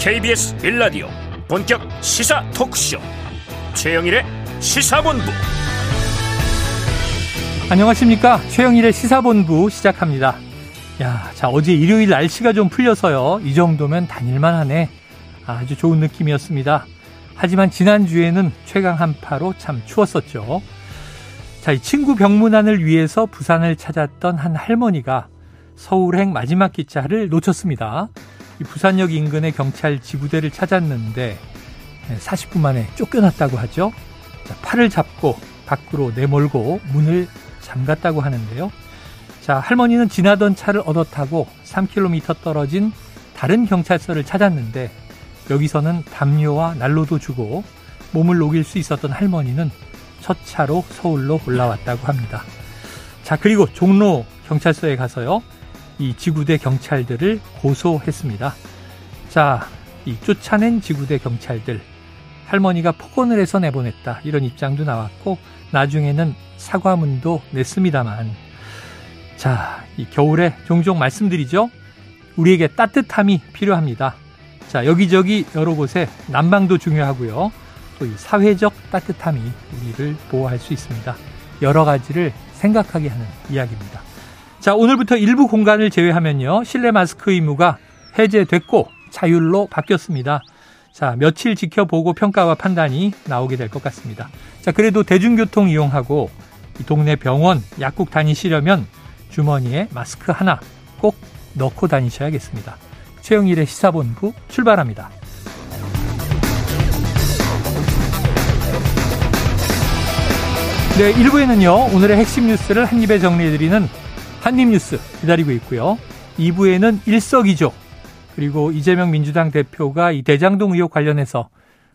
KBS 빌라디오 본격 시사 토크쇼. 최영일의 시사본부. 안녕하십니까? 최영일의 시사본부 시작합니다. 야, 자 어제 일요일 날씨가 좀 풀려서요. 이 정도면 다닐만 하네. 아주 좋은 느낌이었습니다. 하지만 지난주에는 최강 한파로 참 추웠었죠. 자, 이 친구 병문안을 위해서 부산을 찾았던 한 할머니가 서울행 마지막 기차를 놓쳤습니다. 이 부산역 인근의 경찰 지구대를 찾았는데 40분 만에 쫓겨났다고 하죠. 자, 팔을 잡고 밖으로 내몰고 문을 잠갔다고 하는데요. 자, 할머니는 지나던 차를 얻어 타고 3km 떨어진 다른 경찰서를 찾았는데 여기서는 담요와 난로도 주고 몸을 녹일 수 있었던 할머니는 첫 차로 서울로 올라왔다고 합니다. 자, 그리고 종로 경찰서에 가서요. 이 지구대 경찰들을 고소했습니다. 자, 이 쫓아낸 지구대 경찰들 할머니가 폭언을 해서 내보냈다 이런 입장도 나왔고 나중에는 사과문도 냈습니다만 자, 이 겨울에 종종 말씀드리죠. 우리에게 따뜻함이 필요합니다. 자, 여기저기 여러 곳에 난방도 중요하고요. 또 이 사회적 따뜻함이 우리를 보호할 수 있습니다. 여러 가지를 생각하게 하는 이야기입니다. 자, 오늘부터 일부 공간을 제외하면요. 실내 마스크 의무가 해제됐고 자율로 바뀌었습니다. 자, 며칠 지켜보고 평가와 판단이 나오게 될 것 같습니다. 자, 그래도 대중교통 이용하고 동네 병원, 약국 다니시려면 주머니에 마스크 하나 꼭 넣고 다니셔야겠습니다. 최영일의 시사본부 출발합니다. 네, 1부에는요, 오늘의 핵심 뉴스를 한입에 정리해드리는 한입뉴스 기다리고 있고요. 2부에는 일석이조, 그리고 이재명 민주당 대표가 이 대장동 의혹 관련해서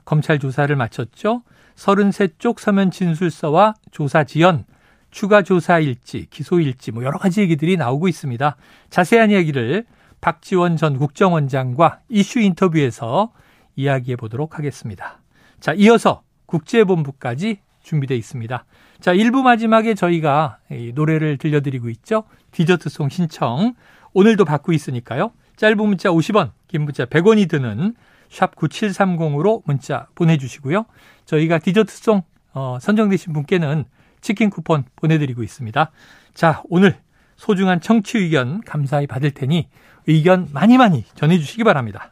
검찰 조사를 마쳤죠. 33쪽 서면 진술서와 조사 지연, 추가 조사 일지, 기소 일지, 뭐 여러 가지 얘기들이 나오고 있습니다. 자세한 이야기를 박지원 전 국정원장과 이슈 인터뷰에서 이야기해 보도록 하겠습니다. 자, 이어서 국제본부까지 준비되어 있습니다. 자, 1부 마지막에 저희가 노래를 들려드리고 있죠. 디저트송 신청. 오늘도 받고 있으니까요. 짧은 문자 50원, 긴 문자 100원이 드는 샵 9730으로 문자 보내주시고요. 저희가 디저트송 어, 선정되신 분께는 치킨 쿠폰 보내드리고 있습니다. 자, 오늘 소중한 청취 의견 감사히 받을 테니 의견 많이 많이 전해주시기 바랍니다.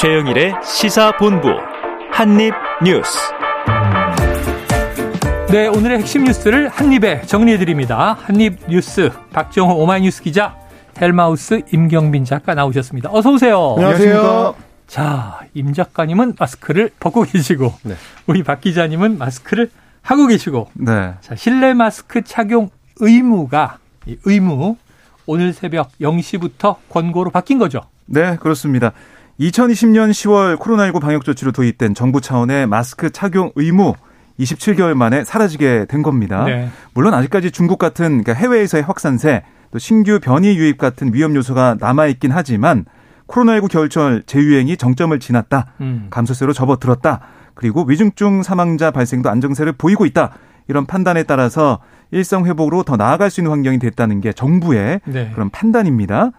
최영일의 시사본부 한입뉴스. 네, 오늘의 핵심 뉴스를 한입에 정리해드립니다. 한입뉴스 박정호 오마이뉴스 기자, 헬마우스 임경빈 작가 나오셨습니다. 어서 오세요. 안녕하세요. 자, 임 작가님은 마스크를 벗고 계시고, 네. 우리 박 기자님은 마스크를 하고 계시고, 네. 자, 실내 마스크 착용 의무가 의무 오늘 새벽 0시부터 권고로 바뀐 거죠. 네, 그렇습니다. 2020년 10월 코로나19 방역 조치로 도입된 정부 차원의 마스크 착용 의무 27개월 만에 사라지게 된 겁니다. 네. 물론 아직까지 중국 같은 그러니까 해외에서의 확산세, 또 신규 변이 유입 같은 위험 요소가 남아 있긴 하지만 코로나19 겨울철 재유행이 정점을 지났다. 음. 감소세로 접어들었다. 그리고 위중증 사망자 발생도 안정세를 보이고 있다. 이런 판단에 따라서 일상 회복으로 더 나아갈 수 있는 환경이 됐다는 게 정부의 네. 그런 판단입니다.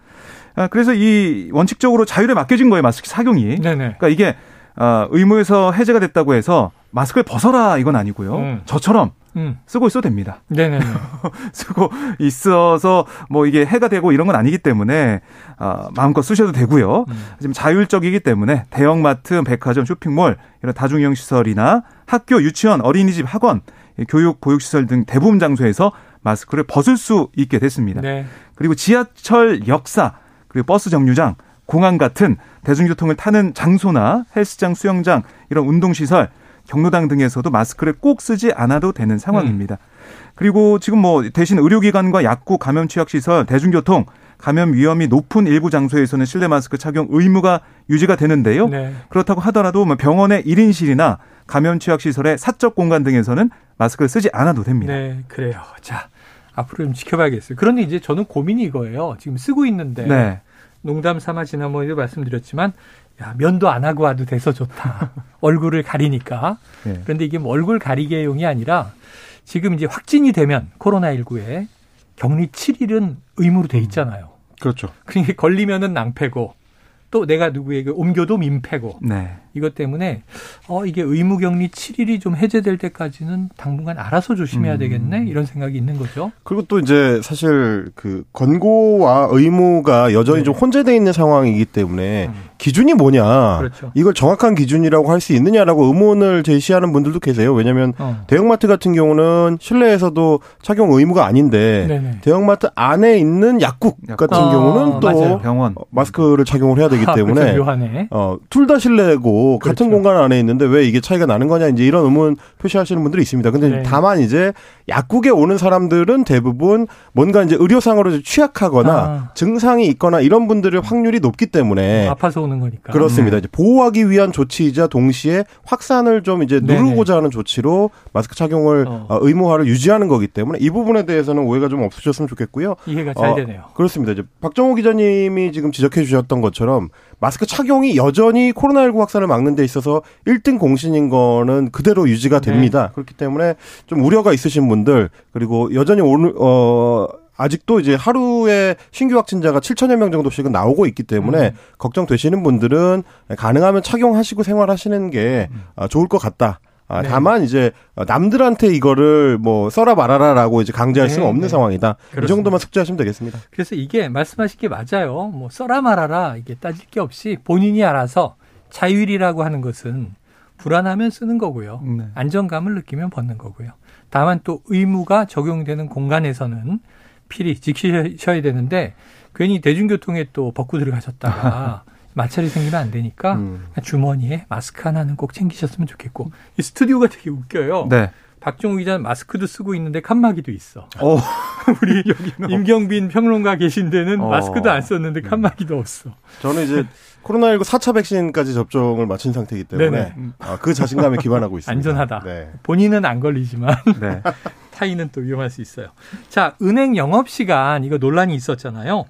아, 그래서 이 원칙적으로 자율에 맡겨진 거예요 마스크 착용이. 네네. 그러니까 이게 어, 의무에서 해제가 됐다고 해서 마스크를 벗어라 이건 아니고요. 음. 저처럼 음. 쓰고 있어도 됩니다. 네네. 쓰고 있어서 뭐 이게 해가 되고 이런 건 아니기 때문에 어, 마음껏 쓰셔도 되고요. 음. 지금 자율적이기 때문에 대형마트, 백화점, 쇼핑몰 이런 다중이용 시설이나 학교, 유치원, 어린이집, 학원, 교육, 보육시설 등 대부분 장소에서 마스크를 벗을 수 있게 됐습니다. 네. 그리고 지하철 역사 그리고 버스 정류장, 공항 같은 대중교통을 타는 장소나 헬스장, 수영장 이런 운동시설, 경로당 등에서도 마스크를 꼭 쓰지 않아도 되는 상황입니다. 음. 그리고 지금 뭐 대신 의료기관과 약국, 감염 취약시설, 대중교통 감염 위험이 높은 일부 장소에서는 실내 마스크 착용 의무가 유지가 되는데요. 네. 그렇다고 하더라도 뭐 병원의 1인실이나 감염 취약시설의 사적 공간 등에서는 마스크를 쓰지 않아도 됩니다. 네, 그래요. 자, 앞으로 좀 지켜봐야겠어요. 그런데 이제 저는 고민이 이거예요. 지금 쓰고 있는데 네. 농담 삼아 지난번에도 말씀드렸지만 야, 면도 안 하고 와도 돼서 좋다. 얼굴을 가리니까. 네. 그런데 이게 뭐 얼굴 가리개용이 아니라 지금 이제 확진이 되면 코로나19에 격리 7일은 의무로 돼 있잖아요. 그렇죠. 그러니까 걸리면은 낭패고 또 내가 누구에게 옮겨도 민폐고. 네. 이것 때문에 어 이게 의무격리 7일이 좀 해제될 때까지는 당분간 알아서 조심해야 음. 되겠네 이런 생각이 있는 거죠. 그리고 또 이제 사실 그 권고와 의무가 여전히 네. 좀 혼재돼 있는 상황이기 때문에 음. 기준이 뭐냐 그렇죠. 이걸 정확한 기준이라고 할 수 있느냐라고 의문을 제시하는 분들도 계세요. 왜냐하면 어. 대형마트 같은 경우는 실내에서도 착용 의무가 아닌데 네네. 대형마트 안에 있는 약국 같은 어, 경우는 또 맞아요. 병원 마스크를 착용을 해야 되기 때문에 어, 둘 다 실내고 그렇죠. 같은 공간 안에 있는데 왜 이게 차이가 나는 거냐 이제 이런 의문 표시하시는 분들이 있습니다. 근데 네. 다만 이제 약국에 오는 사람들은 대부분 뭔가 이제 의료상으로 취약하거나 아. 증상이 있거나 이런 분들의 확률이 높기 때문에 아파서 오는 거니까. 그렇습니다. 음. 이제 보호하기 위한 조치이자 동시에 확산을 좀 이제 누르고자 하는 조치로 마스크 착용을 어. 어. 의무화를 유지하는 거기 때문에 이 부분에 대해서는 오해가 좀 없으셨으면 좋겠고요. 이해가 잘 어, 되네요. 그렇습니다. 이제 박정호 기자님이 지금 지적해 주셨던 것처럼 마스크 착용이 여전히 코로나19 확산을 막는 데 있어서 1등 공신인 거는 그대로 유지가 네. 됩니다. 네. 그렇기 때문에 좀 우려가 있으신 분들 그리고 여전히 오늘 어 아직도 이제 하루에 신규 확진자가 7천여 명 정도씩은 나오고 있기 때문에 음. 걱정되시는 분들은 가능하면 착용하시고 생활하시는 게 음. 아, 좋을 것 같다. 아, 네. 다만 이제 남들한테 이거를 뭐 써라 말아라라고 이제 강제할 네, 수는 없는 네. 상황이다. 그렇습니다. 이 정도만 숙지하시면 되겠습니다. 그래서 이게 말씀하신 게 맞아요. 뭐 써라 말아라 이게 따질 게 없이 본인이 알아서 자율이라고 하는 것은 불안하면 쓰는 거고요. 네. 안정감을 느끼면 벗는 거고요. 다만 또 의무가 적용되는 공간에서는 필히 지키셔야 되는데 괜히 대중교통에 또 벗고 들어가셨다가 마찰이 생기면 안 되니까 음. 주머니에 마스크 하나는 꼭 챙기셨으면 좋겠고 이 스튜디오가 되게 웃겨요. 네. 박종우 기자는 마스크도 쓰고 있는데 칸막이도 있어. 어. 우리 임경빈 평론가 계신 데는 어. 마스크도 안 썼는데 칸막이도 없어. 저는 이제 코로나19 4차 백신까지 접종을 마친 상태이기 때문에 아, 그 자신감에 기반하고 있습니다. 안전하다. 네. 본인은 안 걸리지만 네. 타인은 또 위험할 수 있어요. 자, 은행 영업 시간 이거 논란이 있었잖아요.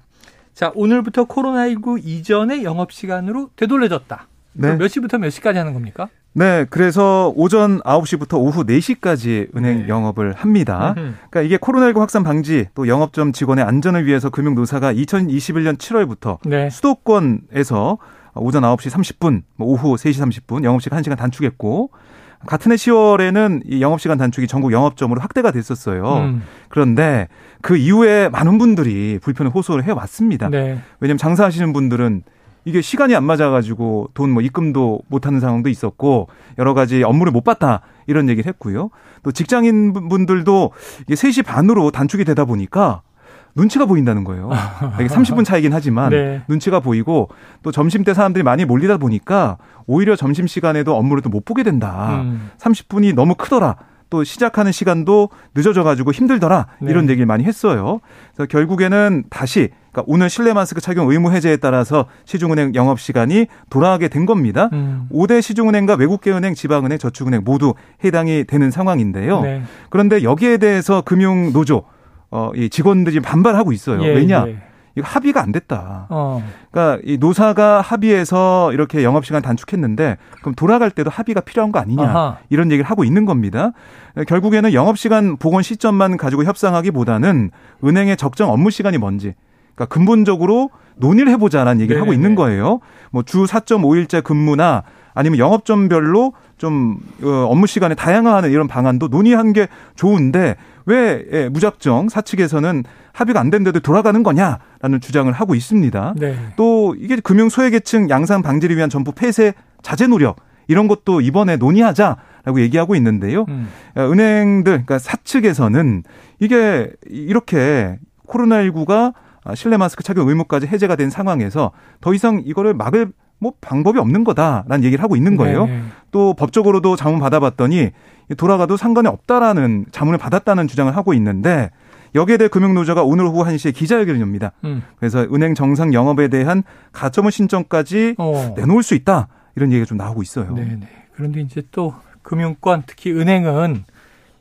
자, 오늘부터 코로나19 이전의 영업 시간으로 되돌려졌다. 네. 몇 시부터 몇 시까지 하는 겁니까? 네, 그래서 오전 9시부터 오후 4시까지 은행 네. 영업을 합니다. 그러니까 이게 코로나19 확산 방지 또 영업점 직원의 안전을 위해서 금융노사가 2021년 7월부터 네. 수도권에서 오전 9시 30분, 뭐 오후 3시 30분 영업시간 1시간 단축했고 같은 해 10월에는 이 영업시간 단축이 전국 영업점으로 확대가 됐었어요. 음. 그런데 그 이후에 많은 분들이 불편을 호소를 해왔습니다. 네. 왜냐하면 장사하시는 분들은 이게 시간이 안 맞아가지고 돈 뭐 입금도 못하는 상황도 있었고 여러 가지 업무를 못 봤다 이런 얘기를 했고요. 또 직장인 분들도 이게 3시 반으로 단축이 되다 보니까 눈치가 보인다는 거예요. 이게 30분 차이긴 하지만 네. 눈치가 보이고 또 점심 때 사람들이 많이 몰리다 보니까 오히려 점심 시간에도 업무를 또 못 보게 된다. 음. 30분이 너무 크더라. 또 시작하는 시간도 늦어져 가지고 힘들더라. 네. 이런 얘기를 많이 했어요. 그래서 결국에는 다시 그러니까 오늘 실내 마스크 착용 의무 해제에 따라서 시중은행 영업 시간이 돌아가게 된 겁니다. 음. 5대 시중은행과 외국계 은행, 지방은행, 저축은행 모두 해당이 되는 상황인데요. 네. 그런데 여기에 대해서 금융노조 어, 이 직원들이 반발하고 있어요. 예, 왜냐? 예. 이거 합의가 안 됐다. 어. 그러니까 이 노사가 합의해서 이렇게 영업 시간 단축했는데 그럼 돌아갈 때도 합의가 필요한 거 아니냐 아하. 이런 얘기를 하고 있는 겁니다. 결국에는 영업 시간 복원 시점만 가지고 협상하기보다는 은행의 적정 업무 시간이 뭔지 그러니까 근본적으로 논의를 해보자라는 얘기를 네네. 하고 있는 거예요. 뭐 주 4.5일째 근무나 아니면 영업점별로 좀 어, 업무 시간에 다양화하는 이런 방안도 논의한 게 좋은데 왜 예, 무작정 사측에서는 합의가 안 됐는데도 돌아가는 거냐라는 주장을 하고 있습니다. 네. 또 이게 금융 소외계층 양산 방지를 위한 정부 폐쇄 자제 노력 이런 것도 이번에 논의하자라고 얘기하고 있는데요. 음. 어, 은행들 그러니까 사측에서는 이게 이렇게 코로나19가 실내 마스크 착용 의무까지 해제가 된 상황에서 더 이상 이거를 막을 뭐 방법이 없는 거다라는 얘기를 하고 있는 거예요. 네. 또 법적으로도 자문 받아봤더니 돌아가도 상관이 없다라는 자문을 받았다는 주장을 하고 있는데 여기에 대해 금융노조가 오늘 오후 1시에 기자회견을 엽니다. 음. 그래서 은행 정상 영업에 대한 가처분 신청까지 어. 내놓을 수 있다. 이런 얘기가 좀 나오고 있어요. 네네. 그런데 이제 또 금융권 특히 은행은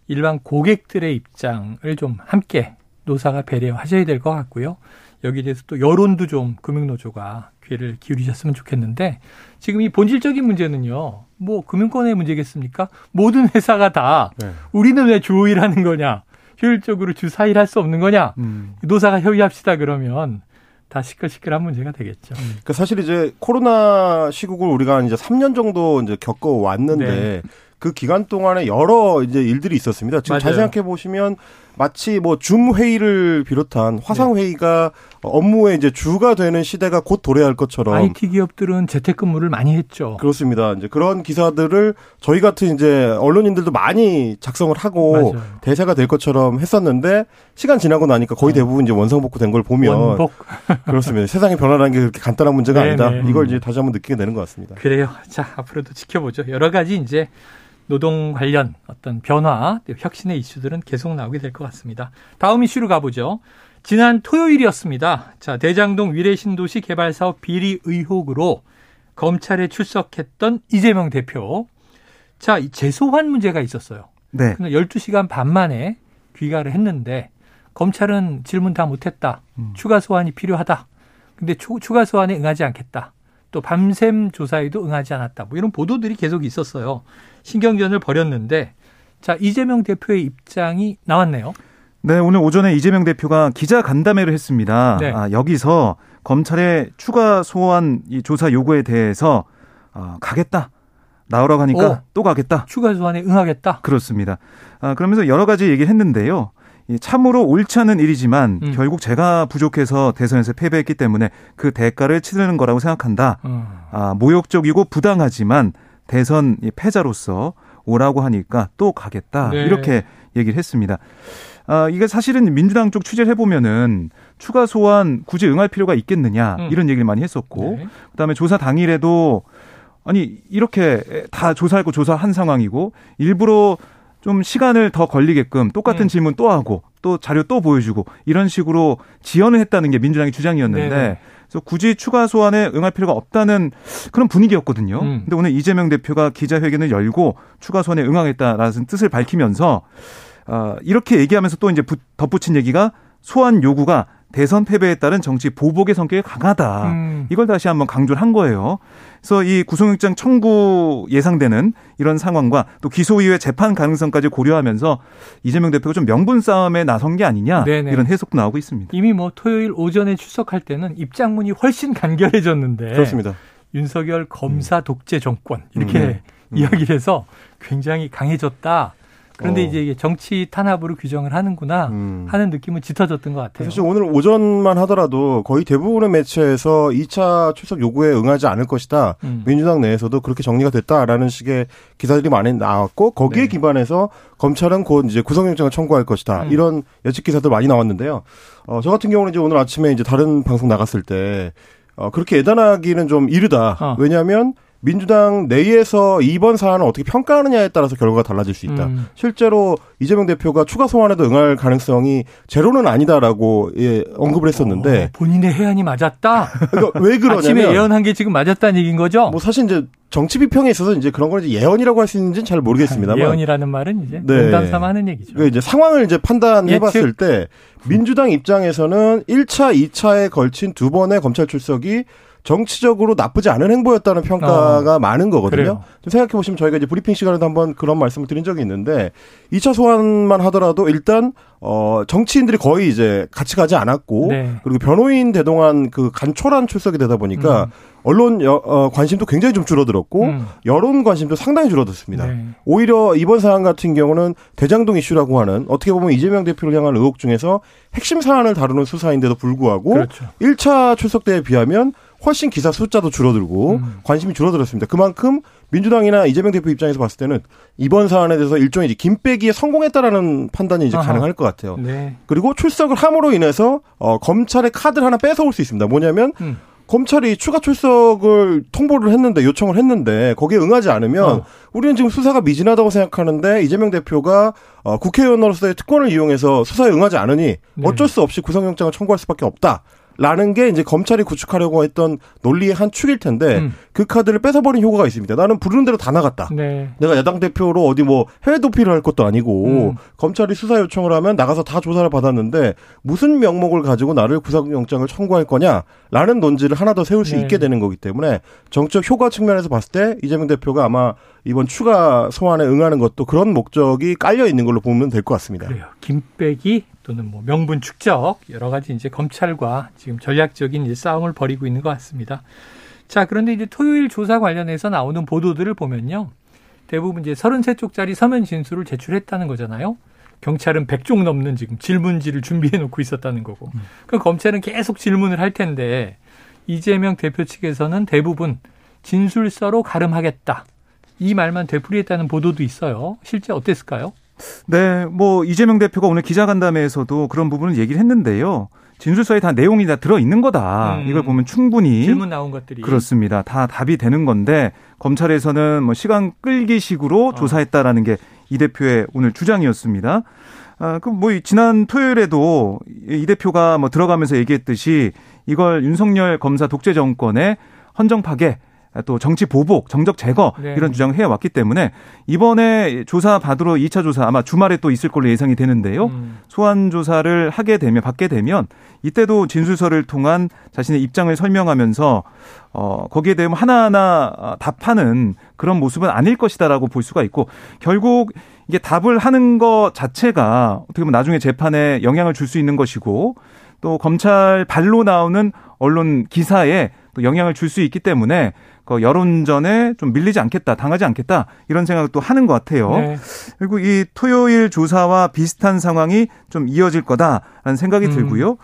일반 고객들의 입장을 좀 함께 노사가 배려하셔야 될 것 같고요. 여기에 대해서 또 여론도 좀 금융노조가 귀를 기울이셨으면 좋겠는데 지금 이 본질적인 문제는요. 뭐 금융권의 문제겠습니까? 모든 회사가 다 네. 우리는 왜 조일하는 거냐? 효율적으로 주 4일 할 수 없는 거냐? 음. 노사가 협의합시다 그러면 다 시끌시끌한 문제가 되겠죠. 음. 그러니까 사실 이제 코로나 시국을 우리가 이제 3년 정도 이제 겪어 왔는데 네. 그 기간 동안에 여러 이제 일들이 있었습니다. 지금 맞아요. 잘 생각해 보시면 마치 뭐 줌 회의를 비롯한 화상 네. 회의가 네. 업무의 이제 주가 되는 시대가 곧 도래할 것처럼 IT 기업들은 재택근무를 많이 했죠. 그렇습니다. 이제 그런 기사들을 저희 같은 이제 언론인들도 많이 작성을 하고 맞아요. 대세가 될 것처럼 했었는데 시간 지나고 나니까 거의 어. 대부분 이제 원상복구 된 걸 보면 원복. 그렇습니다. 세상이 변화라는 게 그렇게 간단한 문제가 네네. 아니다. 네. 이걸 이제 다시 한번 느끼게 되는 것 같습니다. 그래요. 자 앞으로도 지켜보죠. 여러 가지 이제 노동 관련 어떤 변화, 혁신의 이슈들은 계속 나오게 될 것 같습니다. 다음 이슈로 가보죠. 지난 토요일이었습니다. 자, 대장동 위례신도시 개발 사업 비리 의혹으로 검찰에 출석했던 이재명 대표. 자, 재소환 문제가 있었어요. 네. 12시간 반 만에 귀가를 했는데 검찰은 질문 다 못했다. 음. 추가 소환이 필요하다. 근데 추, 추가 소환에 응하지 않겠다. 또 밤샘 조사에도 응하지 않았다. 뭐 이런 보도들이 계속 있었어요. 신경전을 벌였는데 자 이재명 대표의 입장이 나왔네요. 네, 오늘 오전에 이재명 대표가 기자 간담회를 했습니다. 네. 아, 여기서 검찰의 추가 소환 이 조사 요구에 대해서 어, 가겠다. 나오라고 하니까 오, 또 가겠다. 추가 소환에 응하겠다. 그렇습니다. 아, 그러면서 여러 가지 얘기를 했는데요. 참으로 옳지 않은 일이지만 음. 결국 제가 부족해서 대선에서 패배했기 때문에 그 대가를 치르는 거라고 생각한다. 음. 아, 모욕적이고 부당하지만 대선 패자로서 오라고 하니까 또 가겠다. 네. 이렇게 얘기를 했습니다. 아, 이게 사실은 민주당 쪽 취재를 해보면은 추가 소환 굳이 응할 필요가 있겠느냐 음. 이런 얘기를 많이 했었고 네. 그다음에 조사 당일에도 아니 이렇게 다 조사할 거 조사한 상황이고 일부러 좀 시간을 더 걸리게끔 똑같은 음. 질문 또 하고 또 자료 또 보여주고 이런 식으로 지연을 했다는 게 민주당의 주장이었는데 네네. 그래서 굳이 추가 소환에 응할 필요가 없다는 그런 분위기였거든요. 음. 근데 오늘 이재명 대표가 기자회견을 열고 추가 소환에 응하겠다라는 뜻을 밝히면서 어, 이렇게 얘기하면서 또 이제 덧붙인 얘기가 소환 요구가 대선 패배에 따른 정치 보복의 성격이 강하다. 음. 이걸 다시 한번 강조를 한 거예요. 그래서 이 구속영장 청구 예상되는 이런 상황과 또 기소 이후에 재판 가능성까지 고려하면서 이재명 대표가 좀 명분 싸움에 나선 게 아니냐 네네. 이런 해석도 나오고 있습니다. 이미 뭐 토요일 오전에 출석할 때는 입장문이 훨씬 간결해졌는데 그렇습니다. 윤석열 검사 독재 정권 이렇게 음. 네. 이야기를 해서 굉장히 강해졌다. 그런데 어. 이제 이게 정치 탄압으로 규정을 하는구나 음. 하는 느낌은 짙어졌던 것 같아요. 사실 오늘 오전만 하더라도 거의 대부분의 매체에서 2차 출석 요구에 응하지 않을 것이다. 음. 민주당 내에서도 그렇게 정리가 됐다라는 식의 기사들이 많이 나왔고 거기에 네. 기반해서 검찰은 곧 이제 구속영장을 청구할 것이다. 음. 이런 예측 기사들 많이 나왔는데요. 어, 저 같은 경우는 이제 오늘 아침에 이제 다른 방송 나갔을 때 어, 그렇게 예단하기는 좀 이르다. 어. 왜냐하면 민주당 내에서 이번 사안을 어떻게 평가하느냐에 따라서 결과가 달라질 수 있다. 음. 실제로 이재명 대표가 추가 소환에도 응할 가능성이 제로는 아니다라고 예, 언급을 했었는데 어, 본인의 해안이 맞았다. 그러니까 왜 그러냐면 아침에 예언한 게 지금 맞았다는 얘기인 거죠? 뭐 사실 이제 정치 비평에 있어서 이제 그런 걸 이제 예언이라고 할 수 있는지는 잘 모르겠습니다만 예언이라는 말은 이제 네. 농담 삼아 하는 얘기죠. 그러니까 이제 상황을 이제 판단해 봤을 때 민주당 입장에서는 1차, 2차에 걸친 두 번의 검찰 출석이 정치적으로 나쁘지 않은 행보였다는 평가가 어. 많은 거거든요. 좀 생각해 보시면 저희가 이제 브리핑 시간에도 한번 그런 말씀을 드린 적이 있는데 2차 소환만 하더라도 일단 어 정치인들이 거의 이제 같이 가지 않았고 네. 그리고 변호인 대동한 그 간촐한 출석이 되다 보니까 음. 언론 여, 어, 관심도 굉장히 좀 줄어들었고 음. 여론 관심도 상당히 줄어들었습니다. 네. 오히려 이번 사안 같은 경우는 대장동 이슈라고 하는 어떻게 보면 이재명 대표를 향한 의혹 중에서 핵심 사안을 다루는 수사인데도 불구하고 그렇죠. 1차 출석 때에 비하면 훨씬 기사 숫자도 줄어들고 음. 관심이 줄어들었습니다. 그만큼 민주당이나 이재명 대표 입장에서 봤을 때는 이번 사안에 대해서 일종의 이제 김 빼기에 성공했다라는 판단이 이제 아하. 가능할 것 같아요. 네. 그리고 출석을 함으로 인해서 어, 검찰의 카드를 하나 뺏어올 수 있습니다. 뭐냐면 음. 검찰이 추가 출석을 통보를 했는데 요청을 했는데 거기에 응하지 않으면 어. 우리는 지금 수사가 미진하다고 생각하는데 이재명 대표가 어, 국회의원으로서의 특권을 이용해서 수사에 응하지 않으니 네. 어쩔 수 없이 구속영장을 청구할 수밖에 없다. 라는 게 이제 검찰이 구축하려고 했던 논리의 한 축일 텐데 음. 그 카드를 뺏어버린 효과가 있습니다. 나는 부르는 대로 다 나갔다. 네. 내가 야당 대표로 어디 뭐 해외 도피를 할 것도 아니고 음. 검찰이 수사 요청을 하면 나가서 다 조사를 받았는데 무슨 명목을 가지고 나를 구속영장을 청구할 거냐라는 논지를 하나 더 세울 수 네. 있게 되는 거기 때문에 정적 효과 측면에서 봤을 때 이재명 대표가 아마 이번 추가 소환에 응하는 것도 그런 목적이 깔려 있는 걸로 보면 될 것 같습니다. 그래요. 김빼기 또는 뭐 명분 축적 여러 가지 이제 검찰과 지금 전략적인 이제 싸움을 벌이고 있는 것 같습니다. 자, 그런데 이제 토요일 조사 관련해서 나오는 보도들을 보면요. 대부분 이제 33쪽짜리 서면 진술을 제출했다는 거잖아요. 경찰은 100쪽 넘는 지금 질문지를 준비해 놓고 있었다는 거고. 음. 그럼 검찰은 계속 질문을 할 텐데 이재명 대표 측에서는 대부분 진술서로 가름하겠다. 이 말만 되풀이했다는 보도도 있어요. 실제 어땠을까요? 네, 뭐 이재명 대표가 오늘 기자간담회에서도 그런 부분을 얘기를 했는데요. 진술서에 다 내용이 다 들어 있는 거다. 음. 이걸 보면 충분히 질문 나온 것들이 그렇습니다. 다 답이 되는 건데 검찰에서는 뭐 시간 끌기식으로 어. 조사했다라는 게 이 대표의 오늘 주장이었습니다. 아, 그뭐 지난 토요일에도 이 대표가 뭐 들어가면서 얘기했듯이 이걸 윤석열 검사 독재 정권의 헌정 파괴 또 정치 보복, 정적 제거 네. 이런 주장을 해왔기 때문에 이번에 조사 받으러 2차 조사 아마 주말에 또 있을 걸로 예상이 되는데요. 음. 소환 조사를 하게 되면 받게 되면 이때도 진술서를 통한 자신의 입장을 설명하면서 어 거기에 대해 하나하나 답하는 그런 모습은 아닐 것이다라고 볼 수가 있고 결국 이게 답을 하는 것 자체가 어떻게 보면 나중에 재판에 영향을 줄 수 있는 것이고 또 검찰 발로 나오는 언론 기사에 또 영향을 줄 수 있기 때문에 그 여론전에 좀 밀리지 않겠다, 당하지 않겠다 이런 생각도 하는 것 같아요. 네. 그리고 이 토요일 조사와 비슷한 상황이 좀 이어질 거다라는 생각이 음. 들고요.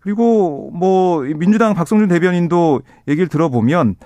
그리고 뭐 민주당 박성준 대변인도 얘기를 들어보면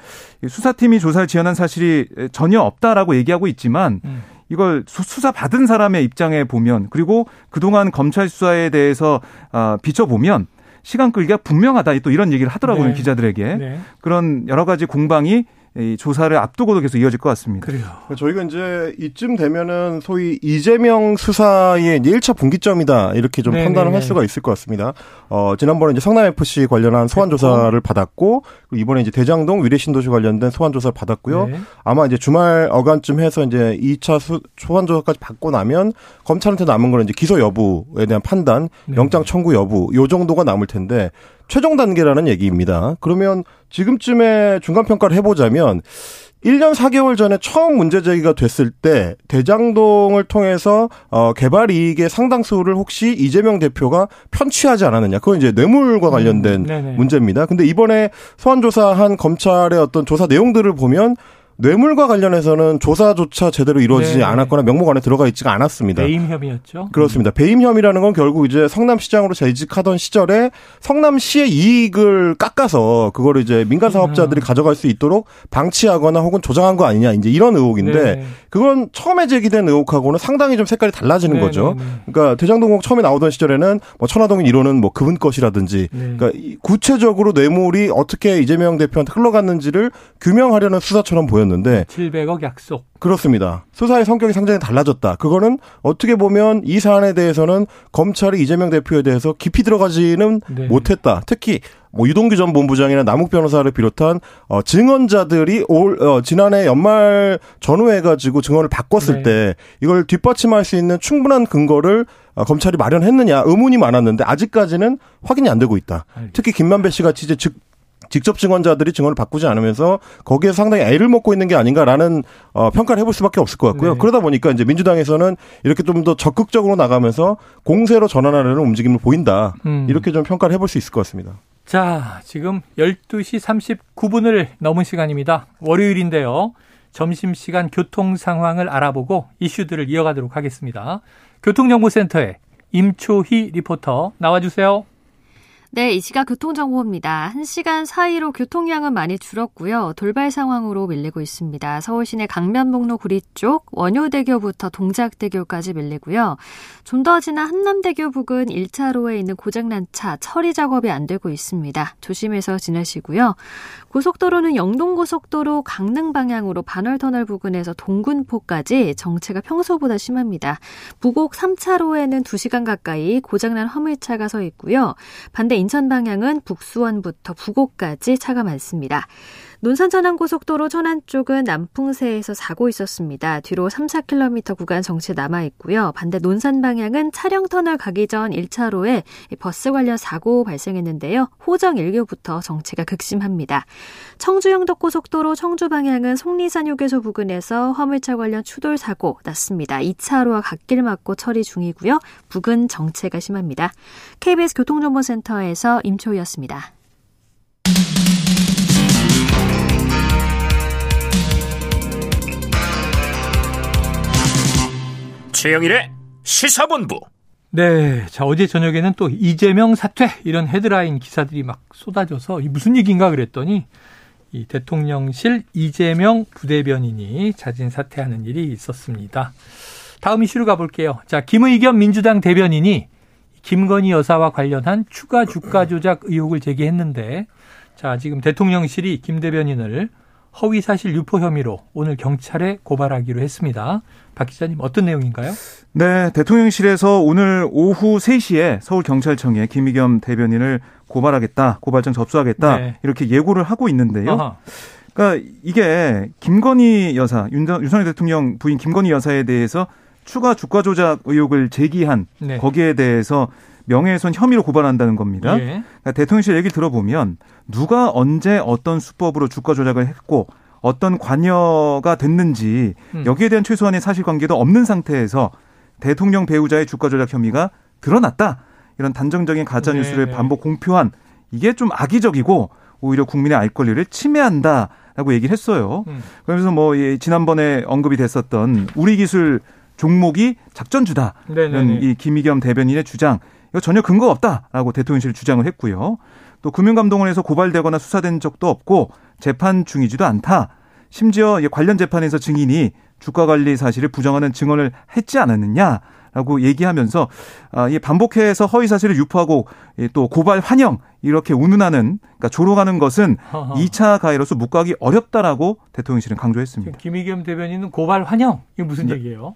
수사팀이 조사를 지원한 사실이 전혀 없다라고 얘기하고 있지만 음. 이걸 수사 받은 사람의 입장에 보면 그리고 그동안 검찰 수사에 대해서 아, 비춰보면 시간 끌기가 분명하다 또 이런 얘기를 하더라고요 네. 기자들에게 네. 그런 여러 가지 공방이 이 조사를 앞두고도 계속 이어질 것 같습니다. 그래요. 저희가 이제 이쯤 되면은 소위 이재명 수사의 이제 1차 분기점이다 이렇게 좀 네네네. 판단을 할 수가 있을 것 같습니다. 어, 지난번에 이제 성남 FC 관련한 소환 조사를 받았고 이번에 이제 대장동 위례 신도시 관련된 소환 조사를 받았고요. 네. 아마 이제 주말 어간쯤 해서 이제 2차 수, 소환 조사까지 받고 나면 검찰한테 남은 거는 이제 기소 여부에 대한 판단, 네. 영장 청구 여부 요 정도가 남을 텐데 최종 단계라는 얘기입니다. 그러면 지금쯤에 중간 평가를 해보자면 1년 4개월 전에 처음 문제 제기가 됐을 때 대장동을 통해서 어 개발 이익의 상당수를 혹시 이재명 대표가 편취하지 않았느냐. 그건 이제 뇌물과 관련된 음, 문제입니다. 근데 이번에 소환 조사한 검찰의 어떤 조사 내용들을 보면 뇌물과 관련해서는 조사조차 제대로 이루어지지 네. 않았거나 명목 안에 들어가 있지가 않았습니다. 배임 혐의였죠. 그렇습니다. 배임 혐의라는 건 결국 이제 성남시장으로 재직하던 시절에 성남시의 이익을 깎아서 그거를 이제 민간 사업자들이 음. 가져갈 수 있도록 방치하거나 혹은 조장한 거 아니냐 이제 이런 의혹인데 네. 그건 처음에 제기된 의혹하고는 상당히 좀 색깔이 달라지는 네. 거죠. 네, 네. 그러니까 대장동국 처음에 나오던 시절에는 뭐 천화동인 1호는 뭐 그분 것이라든지 네. 그러니까 구체적으로 뇌물이 어떻게 이재명 대표한테 흘러갔는지를 규명하려는 수사처럼 보였. 거였는데 700억 약속. 그렇습니다. 수사의 성격이 상당히 달라졌다. 그거는 어떻게 보면 이 사안에 대해서는 검찰이 이재명 대표에 대해서 깊이 들어가지는 네. 못했다. 특히 뭐 유동규 전 본부장이나 남욱 변호사를 비롯한 어 증언자들이 올 어, 지난해 연말 전후해 가지고 증언을 바꿨을 네. 때 이걸 뒷받침할 수 있는 충분한 근거를 어, 검찰이 마련했느냐 의문이 많았는데 아직까지는 확인이 안 되고 있다. 특히 김만배 씨 같이 이제 즉 직접 증언자들이 증언을 바꾸지 않으면서 거기에 상당히 애를 먹고 있는 게 아닌가라는 어, 평가를 해볼 수밖에 없을 것 같고요. 네. 그러다 보니까 이제 민주당에서는 이렇게 좀 더 적극적으로 나가면서 공세로 전환하려는 움직임을 보인다. 음. 이렇게 좀 평가를 해볼 수 있을 것 같습니다. 자, 지금 12시 39분을 넘은 시간입니다. 월요일인데요. 점심시간 교통 상황을 알아보고 이슈들을 이어가도록 하겠습니다. 교통정보센터에 임초희 리포터 나와주세요. 네, 이 시각 교통정보입니다. 1시간 사이로 교통량은 많이 줄었고요. 돌발 상황으로 밀리고 있습니다. 서울 시내 강변북로 구리 쪽 원효대교부터 동작대교까지 밀리고요. 좀 더 지나 한남대교 부근 1차로에 있는 고장난 차 처리 작업이 안 되고 있습니다. 조심해서 지내시고요. 고속도로는 영동고속도로 강릉 방향으로 반월터널 부근에서 동군포까지 정체가 평소보다 심합니다. 부곡 3차로에는 2시간 가까이 고장난 화물차가 서 있고요. 반대 인천 방향은 북수원부터 부곡까지 차가 많습니다. 논산 천안고속도로 천안 쪽은 남풍세에서 사고 있었습니다. 뒤로 3, 4km 구간 정체 남아 있고요. 반대 논산 방향은 차량 터널 가기 전 1차로에 버스 관련 사고 발생했는데요. 호정 1교부터 정체가 극심합니다. 청주 영덕고속도로 청주 방향은 속리산 휴게소 부근에서 화물차 관련 추돌 사고 났습니다. 2차로와 갓길 막고 처리 중이고요. 부근 정체가 심합니다. KBS 교통정보센터에서 임초희였습니다. 최영일의 시사본부. 네. 자, 어제 저녁에는 또 이재명 사퇴 이런 헤드라인 기사들이 막 쏟아져서 이 무슨 얘기인가 그랬더니 이 대통령실 이재명 부대변인이 자진 사퇴하는 일이 있었습니다. 다음 이슈로 가볼게요. 자, 김의겸 민주당 대변인이 김건희 여사와 관련한 추가 주가 조작 의혹을 제기했는데 자, 지금 대통령실이 김 대변인을 허위 사실 유포 혐의로 오늘 경찰에 고발하기로 했습니다. 박 기자님 어떤 내용인가요? 네, 대통령실에서 오늘 오후 3시에 서울경찰청에 김의겸 대변인을 고발하겠다, 고발장 접수하겠다 네. 이렇게 예고를 하고 있는데요. 아하. 그러니까 이게 김건희 여사, 윤석열 대통령 부인 김건희 여사에 대해서 추가 주가 조작 의혹을 제기한 네. 거기에 대해서 명예훼손 혐의로 고발한다는 겁니다. 예. 그러니까 대통령실 얘기를 들어보면 누가 언제 어떤 수법으로 주가 조작을 했고 어떤 관여가 됐는지 음. 여기에 대한 최소한의 사실관계도 없는 상태에서 대통령 배우자의 주가 조작 혐의가 드러났다. 이런 단정적인 가짜 뉴스를 네. 반복 공표한 이게 좀 악의적이고 오히려 국민의 알 권리를 침해한다라고 얘기를 했어요. 음. 그러면서 뭐 지난번에 언급이 됐었던 우리 기술 종목이 작전주다. 이 김희겸 대변인의 주장 이거 전혀 근거 없다라고 대통령실 주장을 했고요. 또 금융감독원에서 고발되거나 수사된 적도 없고 재판 중이지도 않다. 심지어 관련 재판에서 증인이 주가 관리 사실을 부정하는 증언을 했지 않았느냐. 라고 얘기하면서 아, 이 반복해서 허위 사실을 유포하고 또 고발 환영 이렇게 운운하는 그러니까 조롱하는 것은 허허. 2차 가해로서 묵과하기 어렵다라고 대통령실은 강조했습니다. 김의겸 대변인은 고발 환영 이게 무슨 네. 얘기예요?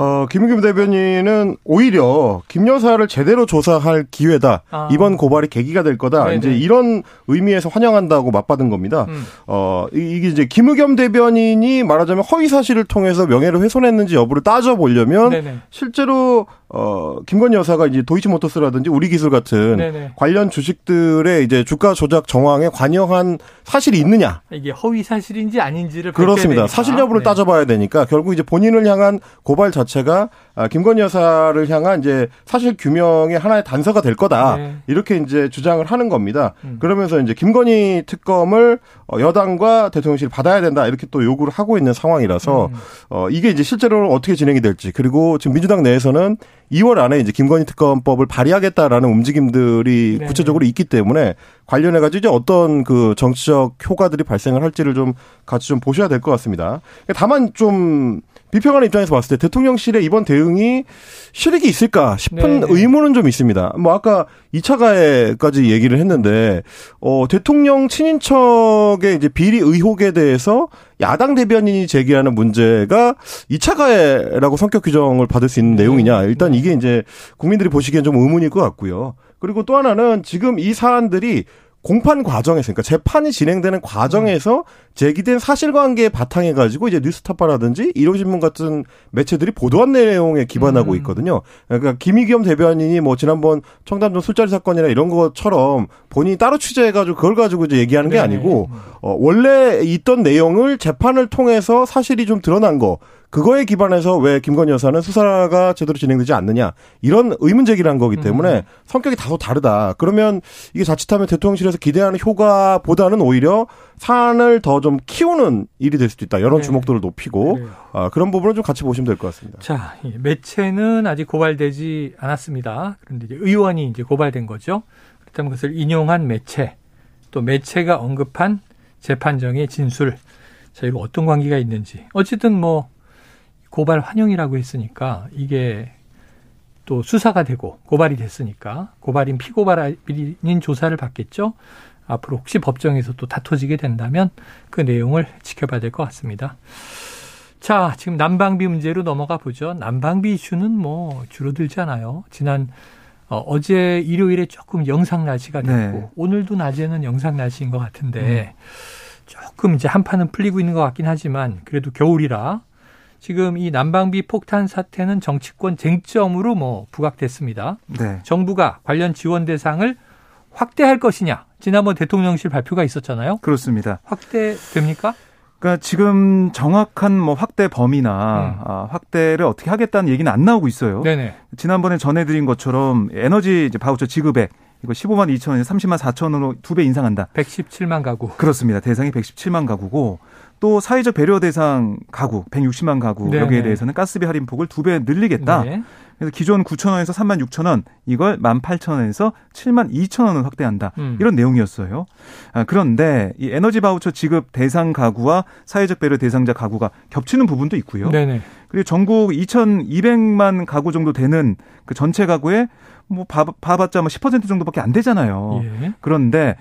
어, 김은겸 대변인은 오히려 김 여사를 제대로 조사할 기회다. 아. 이번 고발이 계기가 될 거다. 네네. 이제 이런 의미에서 환영한다고 맞받은 겁니다. 음. 어, 이게 이제 김의겸 대변인이 말하자면 허위 사실을 통해서 명예를 훼손했는지 여부를 따져 보려면 네네. 실제로 어, 김건희 여사가 이제 도이치모터스라든지 우리기술 같은 네네. 관련 주식들의 이제 주가 조작 정황에 관여한 사실이 있느냐. 이게 허위 사실인지 아닌지를 그렇습니다. 사실 여부를 네. 따져봐야 되니까 결국 이제 본인을 향한 고발 자체 가 아, 김건희 여사를 향한 이제 사실 규명의 하나의 단서가 될 거다. 네. 이렇게 이제 주장을 하는 겁니다. 음. 그러면서 이제 김건희 특검을 어, 여당과 대통령실이 받아야 된다. 이렇게 또 요구를 하고 있는 상황이라서 음. 어, 이게 이제 실제로 어떻게 진행이 될지 그리고 지금 민주당 내에서는 2월 안에 이제 김건희 특검법을 발의하겠다라는 움직임들이 네. 구체적으로 있기 때문에 관련해 가지고 이제 어떤 그 정치적 효과들이 발생을 할지를 좀 같이 좀 보셔야 될 것 같습니다. 다만 좀 비평하는 입장에서 봤을 때 대통령실의 이번 대응이 실익이 있을까 싶은 네네. 의문은 좀 있습니다. 뭐 아까 2차 가해까지 얘기를 했는데 어 대통령 친인척의 이제 비리 의혹에 대해서 야당 대변인이 제기하는 문제가 2차 가해라고 성격 규정을 받을 수 있는 네. 내용이냐. 일단 이게 이제 국민들이 보시기엔 좀 의문일 것 같고요. 그리고 또 하나는 지금 이 사안들이 공판 과정에서 그러니까 재판이 진행되는 과정에서 제기된 사실관계에 바탕해 가지고 이제 뉴스타파라든지 일요신문 같은 매체들이 보도한 내용에 기반하고 음. 있거든요. 그러니까 김희겸 대변인이 뭐 지난번 청담동 술자리 사건이나 이런 것처럼 본인이 따로 취재해 가지고 그걸 가지고 이제 얘기하는 게 네. 아니고 어 원래 있던 내용을 재판을 통해서 사실이 좀 드러난 거 그거에 기반해서 왜 김건희 여사는 수사가 제대로 진행되지 않느냐 이런 의문 제기를 한 거기 때문에 음. 성격이 다소 다르다. 그러면 이게 자칫하면 대통령실에서 기대하는 효과보다는 오히려 사안을 더 좀 키우는 일이 될 수도 있다. 여론 네. 주목도를 높이고 아, 그런 부분을 좀 같이 보시면 될 것 같습니다. 자, 매체는 아직 고발되지 않았습니다. 그런데 이제 의원이 이제 고발된 거죠. 그렇다면 그것을 인용한 매체 또 매체가 언급한 재판정의 진술 자, 이거 어떤 관계가 있는지. 어쨌든 뭐 고발 환영이라고 했으니까 이게 또 수사가 되고 고발이 됐으니까 고발인 피고발인 조사를 받겠죠. 앞으로 혹시 법정에서 또 다퉈지게 된다면 그 내용을 지켜봐야 될 것 같습니다. 자, 지금 난방비 문제로 넘어가 보죠. 난방비 이슈는 뭐 줄어들지 않아요. 지난 어, 제 일요일에 조금 영상 날씨가 됐고 네. 오늘도 낮에는 영상 날씨인 것 같은데 음. 조금 이제 한판은 풀리고 있는 것 같긴 하지만 그래도 겨울이라 지금 이 난방비 폭탄 사태는 정치권 쟁점으로 뭐 부각됐습니다. 네. 정부가 관련 지원 대상을 확대할 것이냐. 지난번 대통령실 발표가 있었잖아요. 그렇습니다. 확대됩니까? 그러니까 지금 정확한 뭐 확대 범위나 음. 아, 확대를 어떻게 하겠다는 얘기는 안 나오고 있어요. 네네. 지난번에 전해드린 것처럼 에너지 이제 바우처 지급액 이거 15만 2천 원에서 30만 4천 원으로 두 배 인상한다. 117만 가구. 그렇습니다. 대상이 117만 가구고 또 사회적 배려 대상 가구 160만 가구 네네. 여기에 대해서는 가스비 할인 폭을 두 배 늘리겠다. 네. 그래서 기존 9천 원에서 3만 6천 원 이걸 1만 8천 원에서 7만 2천 원을 확대한다. 음. 이런 내용이었어요. 아, 그런데 이 에너지 바우처 지급 대상 가구와 사회적 배려 대상자 가구가 겹치는 부분도 있고요. 네네. 그리고 전국 2,200만 가구 정도 되는 그 전체 가구에 뭐 봐, 봐봤자 뭐 10% 정도밖에 안 되잖아요. 예. 그런데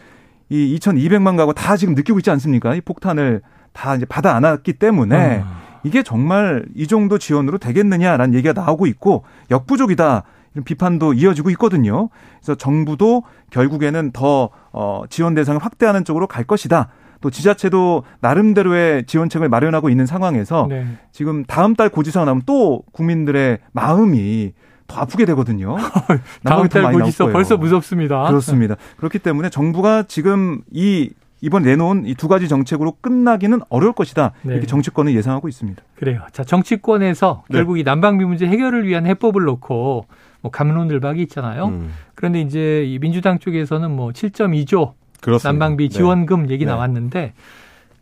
이 2,200만 가구 다 지금 느끼고 있지 않습니까? 이 폭탄을 다 이제 받아 안았기 때문에 아. 이게 정말 이 정도 지원으로 되겠느냐라는 얘기가 나오고 있고 역부족이다. 이런 비판도 이어지고 있거든요. 그래서 정부도 결국에는 더 어, 지원 대상을 확대하는 쪽으로 갈 것이다. 또 지자체도 나름대로의 지원책을 마련하고 있는 상황에서 네. 지금 다음 달 고지서가 나오면 또 국민들의 마음이 더 아프게 되거든요. 다음 달 고지서 벌써 무섭습니다. 그렇습니다. 그렇기 때문에 정부가 지금 이 이번 내놓은 이 두 가지 정책으로 끝나기는 어려울 것이다. 네. 이렇게 정치권은 예상하고 있습니다. 그래요. 자, 정치권에서 네. 결국 이 난방비 문제 해결을 위한 해법을 놓고 뭐 감론을박이 있잖아요. 음. 그런데 이제 이 민주당 쪽에서는 뭐 7.2조 그렇습니다. 난방비 네. 지원금 네. 얘기 나왔는데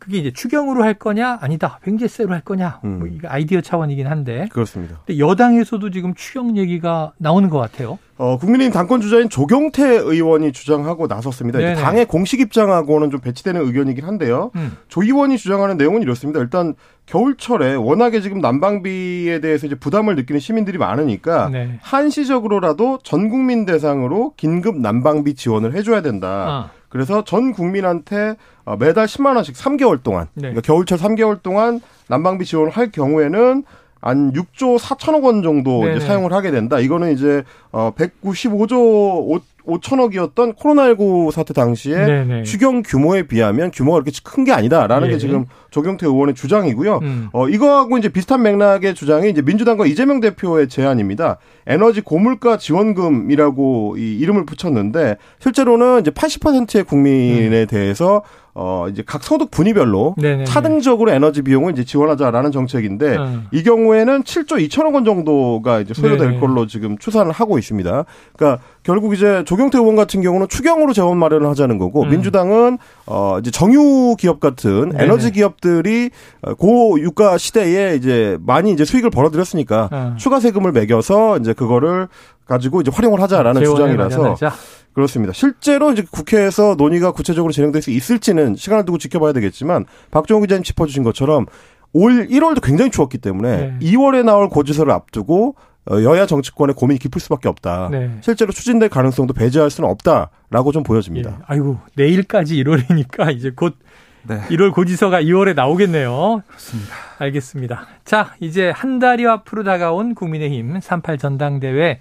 그게 이제 추경으로 할 거냐 아니다 횡재세로 할 거냐 뭐 음. 뭐 이거 아이디어 차원이긴 한데 그렇습니다. 근데 여당에서도 지금 추경 얘기가 나오는 것 같아요. 어, 국민의힘 당권 주자인 조경태 의원이 주장하고 나섰습니다. 당의 공식 입장하고는 좀 배치되는 의견이긴 한데요. 음. 조 의원이 주장하는 내용은 이렇습니다. 일단 겨울철에 워낙에 지금 난방비에 대해서 이제 부담을 느끼는 시민들이 많으니까 네. 한시적으로라도 전 국민 대상으로 긴급 난방비 지원을 해줘야 된다. 아. 그래서 전 국민한테 어, 매달 10만 원씩 3개월 동안 네. 그러니까 겨울철 3개월 동안 난방비 지원을 할 경우에는 한 6조 4천억 원 정도 이제 사용을 하게 된다. 이거는 이제 어 195조 5천억이었던 코로나19 사태 당시에 네네. 추경 규모에 비하면 규모가 그렇게 큰 게 아니다라는 예. 게 지금 조경태 의원의 주장이고요. 음. 어, 이거하고 이제 비슷한 맥락의 주장이 이제 민주당과 이재명 대표의 제안입니다. 에너지 고물가 지원금이라고 이 이름을 붙였는데 실제로는 이제 80%의 국민에 음. 대해서 어 이제 각 소득 분위별로 네네네. 차등적으로 에너지 비용을 이제 지원하자라는 정책인데 음. 이 경우에는 7조 2천억 원 정도가 이제 소요될 네네. 걸로 지금 추산을 하고 있습니다. 그러니까 결국 이제 조경태 의원 같은 경우는 추경으로 재원 마련을 하자는 거고 음. 민주당은 어 이제 정유 기업 같은 네네. 에너지 기업들이 고 유가 시대에 이제 많이 이제 수익을 벌어들였으니까 음. 추가 세금을 매겨서 이제 그거를 가지고 이제 활용을 하자라는 주장이라서 마련하자. 그렇습니다. 실제로 이제 국회에서 논의가 구체적으로 진행될 수 있을지는 시간을 두고 지켜봐야 되겠지만 박종훈 기자님 짚어주신 것처럼 올 1월도 굉장히 추웠기 때문에 네. 2월에 나올 고지서를 앞두고 어, 여야 정치권의 고민이 깊을 수밖에 없다. 네. 실제로 추진될 가능성도 배제할 수는 없다라고 좀 보여집니다. 예. 아이고 내일까지 1월이니까 이제 곧 네. 1월 고지서가 2월에 나오겠네요. 그렇습니다. 알겠습니다. 자, 이제 한 달이 앞으로 다가온 국민의힘 38 전당대회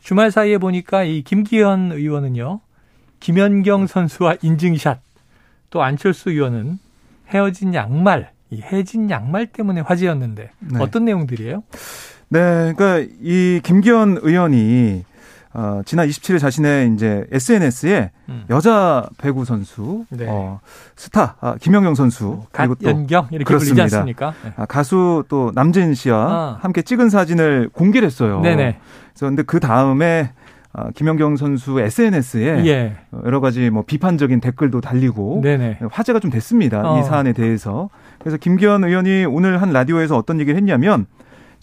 주말 사이에 보니까 이 김기현 의원은요. 김연경 선수와 인증샷 또 안철수 의원은 헤어진 양말, 이 해진 양말 때문에 화제였는데 네. 어떤 내용들이에요? 네, 그러니까 이 김기현 의원이 어, 지난 27일 자신의 이제 SNS에 음. 여자 배구 선수, 네. 어, 스타 아, 김연경 선수 어, 그리고 또 연경 이렇게 그렇습니다. 불리지 않습니까? 네. 아, 가수 또 남진 씨와 아. 함께 찍은 사진을 공개를 했어요. 네네. 그래서 근데 그 다음에 어, 김연경 선수 SNS에 예. 여러 가지 뭐 비판적인 댓글도 달리고 네네. 화제가 좀 됐습니다. 어. 이 사안에 대해서. 그래서 김기현 의원이 오늘 한 라디오에서 어떤 얘기를 했냐면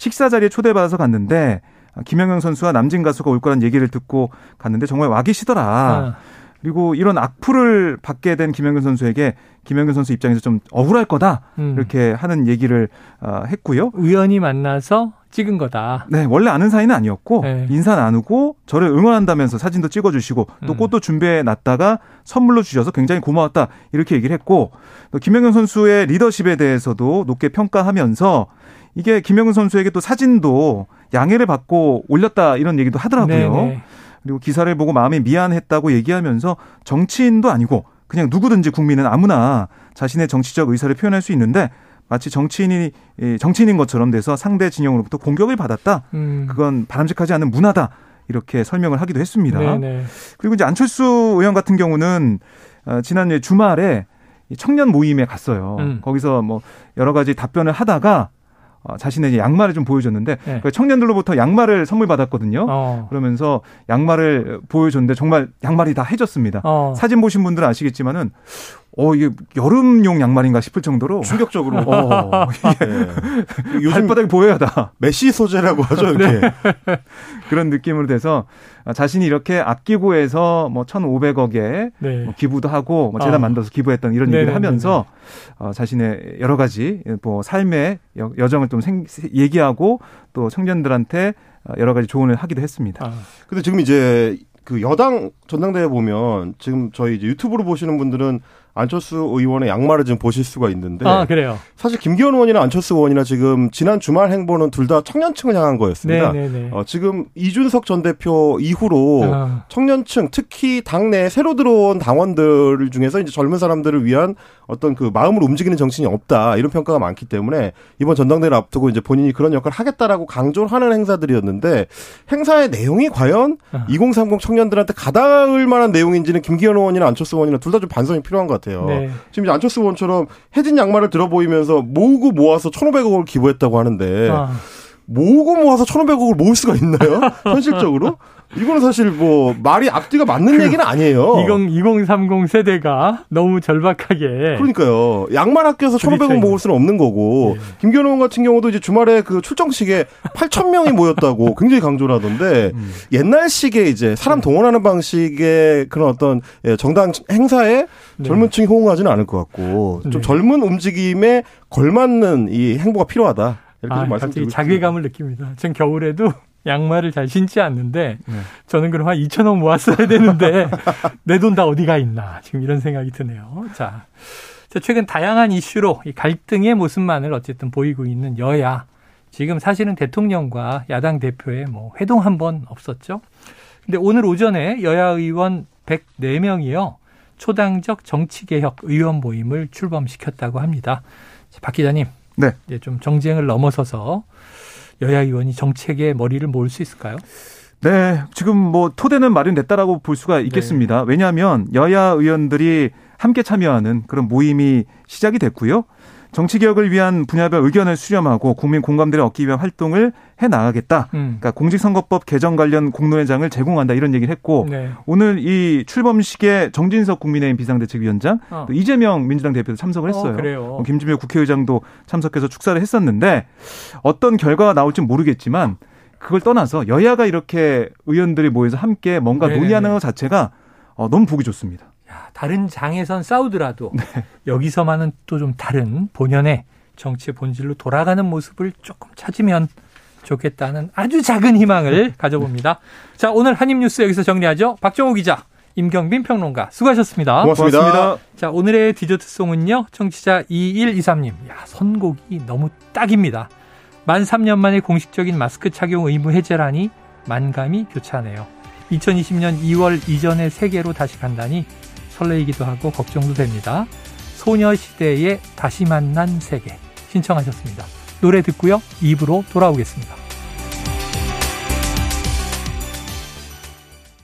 식사 자리에 초대받아서 갔는데 김연경 선수와 남진 가수가 올 거란 얘기를 듣고 갔는데 정말 와 계시더라. 아. 그리고 이런 악플을 받게 된 김연경 선수에게 김연경 선수 입장에서 좀 억울할 거다 음. 이렇게 하는 얘기를 어, 했고요. 우연히 만나서 찍은 거다. 네, 원래 아는 사이는 아니었고 네. 인사 나누고 저를 응원한다면서 사진도 찍어주시고 또 음. 꽃도 준비해 놨다가 선물로 주셔서 굉장히 고마웠다 이렇게 얘기를 했고 또 김연경 선수의 리더십에 대해서도 높게 평가하면서 이게 김연경 선수에게 또 사진도 양해를 받고 올렸다 이런 얘기도 하더라고요. 네네. 네. 그리고 기사를 보고 마음이 미안했다고 얘기하면서 정치인도 아니고 그냥 누구든지 국민은 아무나 자신의 정치적 의사를 표현할 수 있는데 마치 정치인이 정치인인 것처럼 돼서 상대 진영으로부터 공격을 받았다. 음. 그건 바람직하지 않은 문화다. 이렇게 설명을 하기도 했습니다. 네네. 그리고 이제 안철수 의원 같은 경우는 어, 지난 주말에 청년 모임에 갔어요. 음. 거기서 뭐 여러 가지 답변을 하다가 어, 자신의 양말을 좀 보여줬는데 네. 그 청년들로부터 양말을 선물 받았거든요. 어. 그러면서 양말을 보여줬는데 정말 양말이 다 해졌습니다. 어. 사진 보신 분들은 아시겠지만은 어 이게 여름용 양말인가 싶을 정도로 충격적으로 어, 네. 요즘 발바닥이 보여야다. 메시 소재라고 하죠 이렇게 네. 그런 느낌으로 돼서 자신이 이렇게 아끼고 해서 뭐 1,500억에 네. 뭐 기부도 하고 뭐 재단 아. 만들어서 기부했던 이런 얘기를 하면서 어, 자신의 여러 가지 뭐 삶의 여 정을 좀 생, 얘기하고 또 청년들한테 여러 가지 조언을 하기도 했습니다. 아. 근데 지금 이제 그 여당 전당대회 보면 지금 저희 이제 유튜브로 보시는 분들은 안철수 의원의 양말을 지금 보실 수가 있는데 아, 그래요. 사실 김기현 의원이나 안철수 의원이나 지금 지난 주말 행보는 둘 다 청년층을 향한 거였습니다. 네네네. 네, 네. 어, 지금 이준석 전 대표 이후로 아. 청년층 특히 당내 새로 들어온 당원들 중에서 이제 젊은 사람들을 위한 어떤 그 마음을 움직이는 정신이 없다 이런 평가가 많기 때문에 이번 전당대회를 앞두고 이제 본인이 그런 역할을 하겠다라고 강조를 하는 행사들이었는데 행사의 내용이 과연 아. 2030 청년들한테 가닿을 만한 내용인지는 김기현 의원이나 안철수 의원이나 둘 다 좀 반성이 필요한 것 같아요. 같아요. 네. 지금 안철수 의원처럼 해진 양말을 들어 보이면서 모으고 모아서 1,500억을 기부했다고 하는데 아. 모으고 모아서 1,500억을 모을 수가 있나요? 현실적으로? 이거는 사실 뭐 말이 앞뒤가 맞는 그 얘기는 아니에요. 20, 2030 세대가 너무 절박하게. 그러니까요. 양말 아껴서 1,500원 모을 수는 없는 거고. 네. 김경호 의원 같은 경우도 이제 주말에 그 출정식에 8,000명이 모였다고 굉장히 강조를 하던데 음. 옛날식의 이제 사람 네. 동원하는 방식의 그런 어떤 예, 정당 행사에 네. 젊은 층이 호응하지는 않을 것 같고 좀 네. 젊은 움직임에 걸맞는 이 행보가 필요하다. 이렇게 아, 갑자기 자괴감을 느낍니다. 전 겨울에도 양말을 잘 신지 않는데 네. 저는 그럼 한 2천 원 모았어야 되는데 내 돈 다 어디가 있나 지금 이런 생각이 드네요. 자, 자 최근 다양한 이슈로 이 갈등의 모습만을 어쨌든 보이고 있는 여야 지금 사실은 대통령과 야당 대표의 뭐 회동 한 번 없었죠. 근데 오늘 오전에 여야 의원 104명이요. 초당적 정치개혁 의원 모임을 출범시켰다고 합니다. 박 기자님. 네. 이제 좀 정쟁을 넘어서서 여야 의원이 정책에 머리를 모을 수 있을까요? 네, 지금 뭐 토대는 마련됐다라고 볼 수가 있겠습니다. 네. 왜냐하면 여야 의원들이 함께 참여하는 그런 모임이 시작이 됐고요. 정치 개혁을 위한 분야별 의견을 수렴하고 국민 공감대를 얻기 위한 활동을 해 나가겠다. 음. 그러니까 공직선거법 개정 관련 공론회장을 제공한다 이런 얘기를 했고 네. 오늘 이 출범식에 정진석 국민의힘 비상대책위원장 어. 또 이재명 민주당 대표도 참석을 어, 했어요. 어, 그래요. 김주명 국회의장도 참석해서 축사를 했었는데 어떤 결과가 나올지 모르겠지만 그걸 떠나서 여야가 이렇게 의원들이 모여서 함께 뭔가 네네네. 논의하는 것 자체가 어, 너무 보기 좋습니다. 다른 장에선 싸우더라도 네. 여기서만은 또 좀 다른 본연의 정치의 본질로 돌아가는 모습을 조금 찾으면 좋겠다는 아주 작은 희망을 가져봅니다. 자, 오늘 한입뉴스 여기서 정리하죠. 박정호 기자, 임경빈 평론가, 수고하셨습니다. 고맙습니다. 고맙습니다. 자, 오늘의 디저트송은요, 청취자 2123님. 야, 선곡이 너무 딱입니다. 만 3년 만에 공식적인 마스크 착용 의무 해제라니 만감이 교차하네요. 2020년 2월 이전의 세계로 다시 간다니 설레이기도 하고 걱정도 됩니다. 소녀시대의 다시 만난 세계 신청하셨습니다. 노래 듣고요. 입으로 돌아오겠습니다.